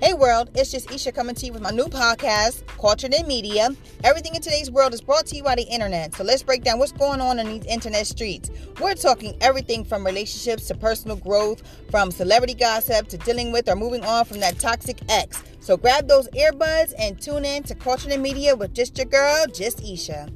Hey world, it's just Isha coming to you with my new podcast, Culture and Media. Everything in today's world is brought to you by the internet. So let's break down what's going on in these internet streets. We're talking everything from relationships to personal growth, from celebrity gossip to dealing with or moving on from that toxic ex. So grab those earbuds and tune in to Culture and Media with just your girl, just Isha.